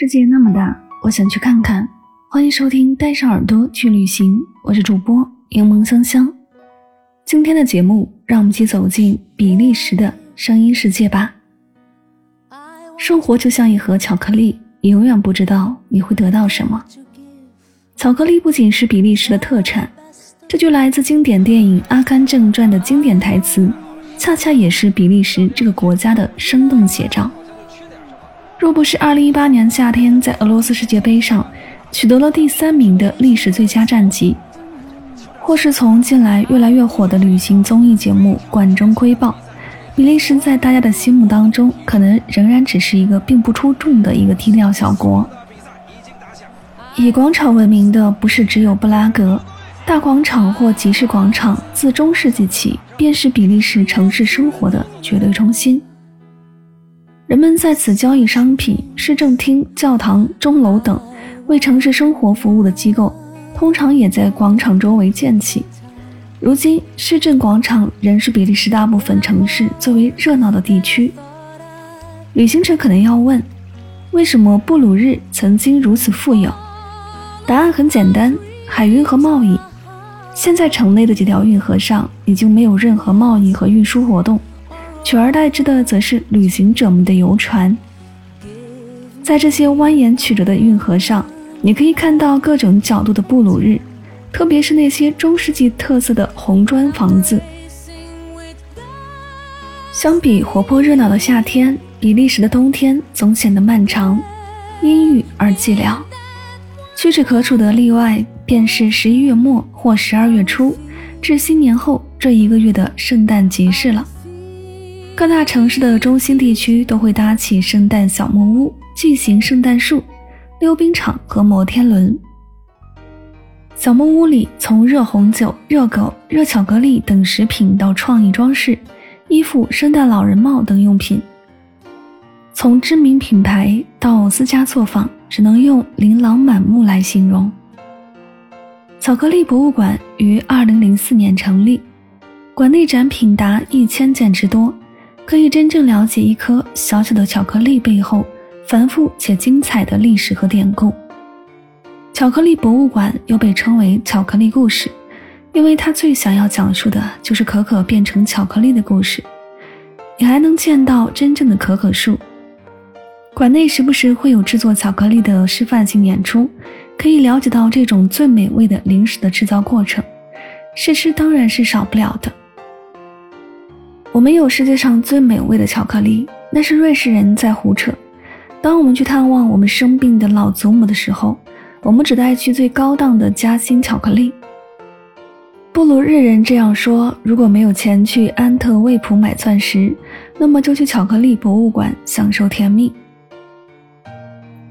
世界那么大，我想去看看。欢迎收听《带上耳朵去旅行》，我是主播柠檬香香。今天的节目，让我们一起走进比利时的声音世界吧。生活就像一盒巧克力，你永远不知道你会得到什么。巧克力不仅是比利时的特产，这句来自经典电影《阿甘正传》的经典台词，恰恰也是比利时这个国家的生动写照。若不是2018年夏天在俄罗斯世界杯上取得了第三名的历史最佳战绩，或是从近来越来越火的旅行综艺节目《管中窥豹》，比利时在大家的心目当中可能仍然只是一个并不出众的一个低调小国。以广场闻名的不是只有布拉格大广场或集市广场，自中世纪起便是比利时城市生活的绝对中心。人们在此交易商品，市政厅、教堂、钟楼等为城市生活服务的机构，通常也在广场周围建起。如今，市政广场仍是比利时大部分城市最为热闹的地区。旅行者可能要问：为什么布鲁日曾经如此富有？答案很简单：海运和贸易。现在城内的几条运河上已经没有任何贸易和运输活动。取而代之的则是旅行者们的游船。在这些蜿蜒曲折的运河上，你可以看到各种角度的布鲁日，特别是那些中世纪特色的红砖房子。相比活泼热闹的夏天，比利时的冬天总显得漫长、阴郁而寂寥。屈指可数的例外便是十一月末或十二月初至新年后这一个月的圣诞集市了。各大城市的中心地区都会搭起圣诞小木屋，巨型圣诞树、溜冰场和摩天轮。小木屋里，从热红酒、热狗、热巧克力等食品到创意装饰、衣服、圣诞老人帽等用品，从知名品牌到私家作坊，只能用琳琅满目来形容。巧克力博物馆于二零零四年成立，馆内展品达一千件之多。可以真正了解一颗小小的巧克力背后繁复且精彩的历史和典故。巧克力博物馆又被称为“巧克力故事”，因为它最想要讲述的就是可可变成巧克力的故事。你还能见到真正的可可树。馆内时不时会有制作巧克力的示范性演出，可以了解到这种最美味的零食的制造过程。试吃当然是少不了的。我们有世界上最美味的巧克力，那是瑞士人在胡扯。当我们去探望我们生病的老祖母的时候，我们只带去最高档的夹心巧克力。布鲁日人这样说：如果没有钱去安特卫普买钻石，那么就去巧克力博物馆享受甜蜜。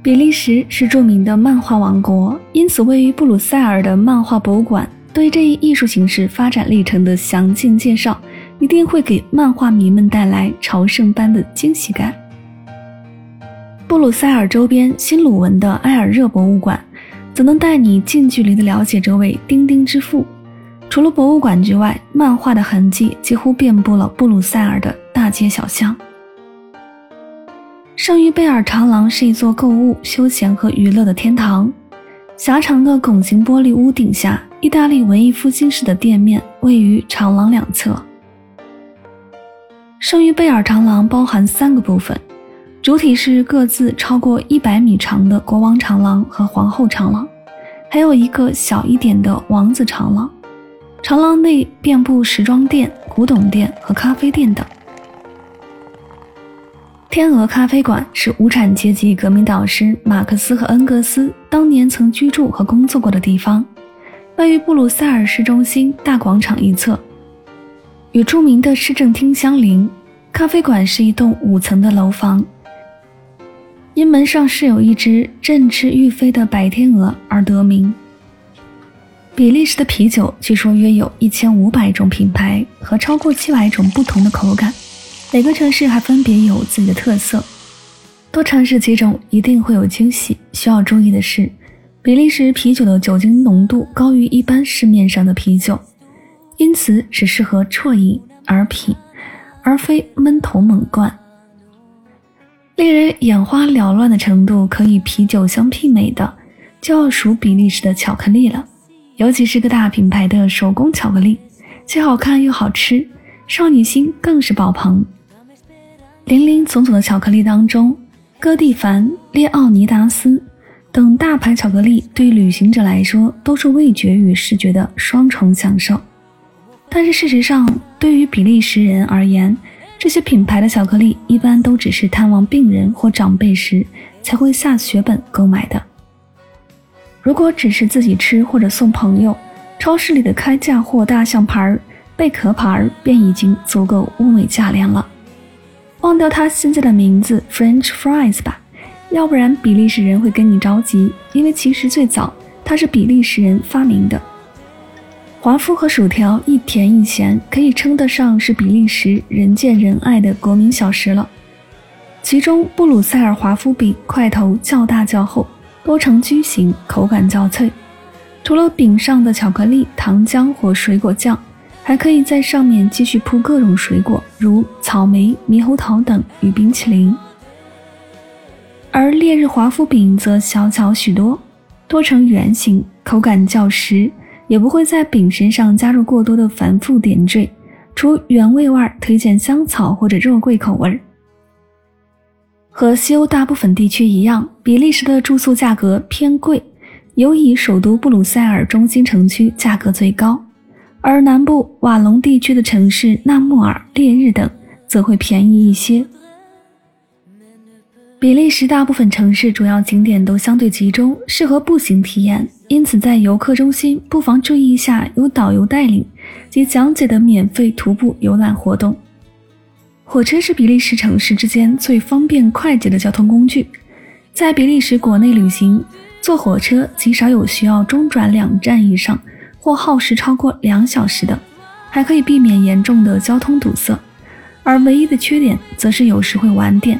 比利时是著名的漫画王国，因此位于布鲁塞尔的漫画博物馆对这一艺术形式发展历程的详尽介绍。一定会给漫画迷们带来朝圣般的惊喜感。布鲁塞尔周边新鲁文的埃尔热博物馆，则能带你近距离的了解这位丁丁之父。除了博物馆之外，漫画的痕迹几乎遍布了布鲁塞尔的大街小巷。圣于贝尔长廊是一座购物、休闲和娱乐的天堂。狭长的拱形玻璃屋顶下，意大利文艺复兴式的店面位于长廊两侧。圣于贝尔长廊包含三个部分，主体是各自超过一百米长的国王长廊和皇后长廊，还有一个小一点的王子长廊。长廊内遍布时装店、古董店和咖啡店等。天鹅咖啡馆是无产阶级革命导师马克思和恩格斯当年曾居住和工作过的地方，位于布鲁塞尔市中心大广场一侧，与著名的市政厅相邻。咖啡馆是一栋五层的楼房，因门上饰有一只振翅欲飞的白天鹅而得名。比利时的啤酒据说约有一千五百种品牌和超过七百种不同的口感。每个城市还分别有自己的特色，多尝试几种一定会有惊喜。需要注意的是，比利时啤酒的酒精浓度高于一般市面上的啤酒，因此只适合啜饮而品，而非闷头猛灌。令人眼花缭乱的程度可与啤酒相媲美的，就要数比利时的巧克力了，尤其是个大品牌的手工巧克力，既好看又好吃，少女心更是爆棚。林林总总的巧克力当中，哥蒂凡、列奥尼达斯等大牌巧克力对旅行者来说都是味觉与视觉的双重享受。但是事实上，对于比利时人而言，这些品牌的巧克力一般都只是探望病人或长辈时才会下血本购买的。如果只是自己吃或者送朋友，超市里的开价货大象牌、贝壳牌便已经足够物美价廉了。忘掉它现在的名字 French fries 吧，要不然比利时人会跟你着急，因为其实最早它是比利时人发明的。华夫和薯条一甜一咸，可以称得上是比利时人见人爱的国民小食了。其中布鲁塞尔华夫饼块头较大较厚，多呈矩形，口感较脆。除了饼上的巧克力、糖浆或水果酱。还可以在上面继续铺各种水果，如草莓、猕猴桃等与冰淇淋。而烈日华夫饼则小巧许多，多呈圆形，口感较实，也不会在饼身上加入过多的繁复点缀。除原味外，推荐香草或者肉桂口味。和西欧大部分地区一样，比利时的住宿价格偏贵，尤以首都布鲁塞尔中心城区价格最高。而南部瓦隆地区的城市纳穆尔、烈日等则会便宜一些。比利时大部分城市主要景点都相对集中，适合步行体验，因此在游客中心不妨注意一下有导游带领及讲解的免费徒步游览活动。火车是比利时城市之间最方便快捷的交通工具，在比利时国内旅行，坐火车极少有需要中转两站以上。或耗时超过两小时的，还可以避免严重的交通堵塞，而唯一的缺点则是有时会晚点。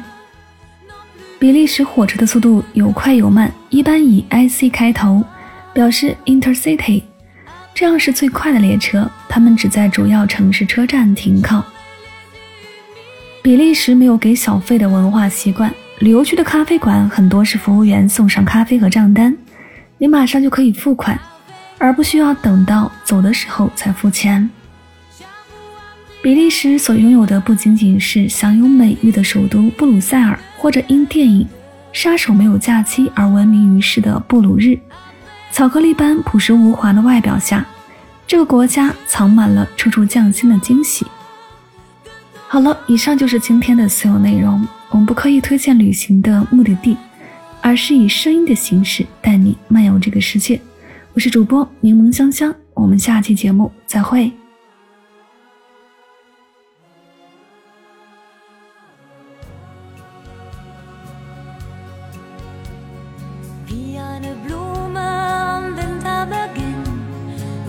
比利时火车的速度有快有慢，一般以 IC 开头，表示 Intercity，这样是最快的列车。他们只在主要城市车站停靠。比利时没有给小费的文化习惯，旅游区的咖啡馆很多是服务员送上咖啡和账单，你马上就可以付款。而不需要等到走的时候才付钱。比利时所拥有的不仅仅是享有美誉的首都布鲁塞尔，或者因电影《杀手没有假期》而闻名于世的布鲁日。巧克力般朴实无华的外表下，这个国家藏满了处处匠心的惊喜。好了，以上就是今天的所有内容。我们不刻意推荐旅行的目的地，而是以声音的形式带你漫游这个世界。我是主播柠檬香香，我们下期节目再会。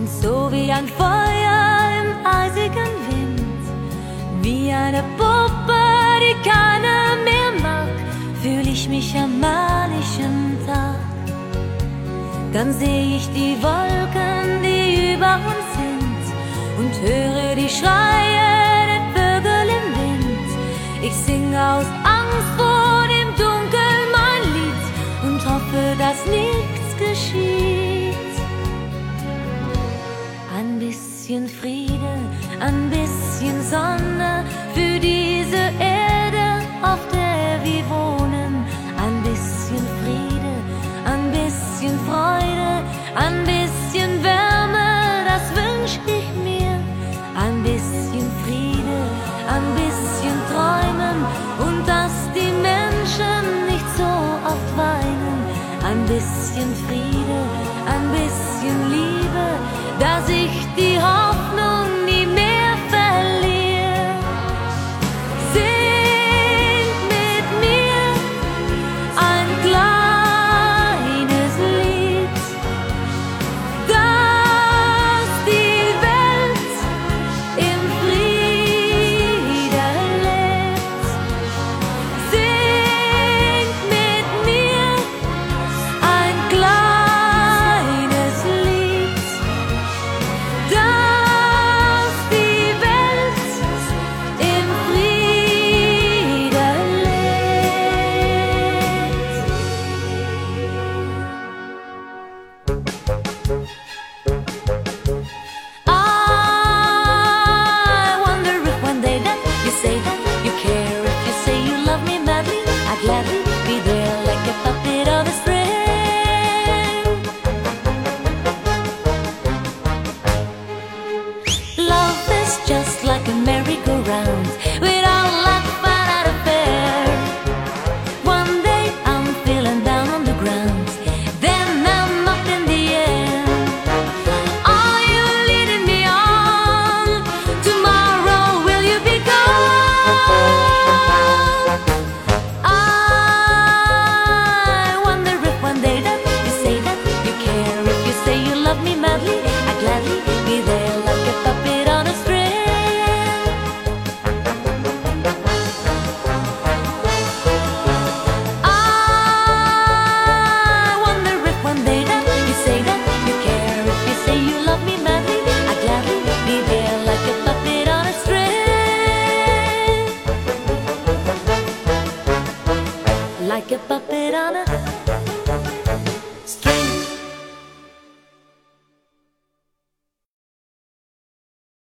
und so wie ein Feuer im eisigen Wind, wie eine Puppe, die keiner mehr mag, fühle ich mich am manischen Tag. Dann sehe ich die Wolken, die über uns sind und höre die Schreie der Vögel im Wind. Ich singe aus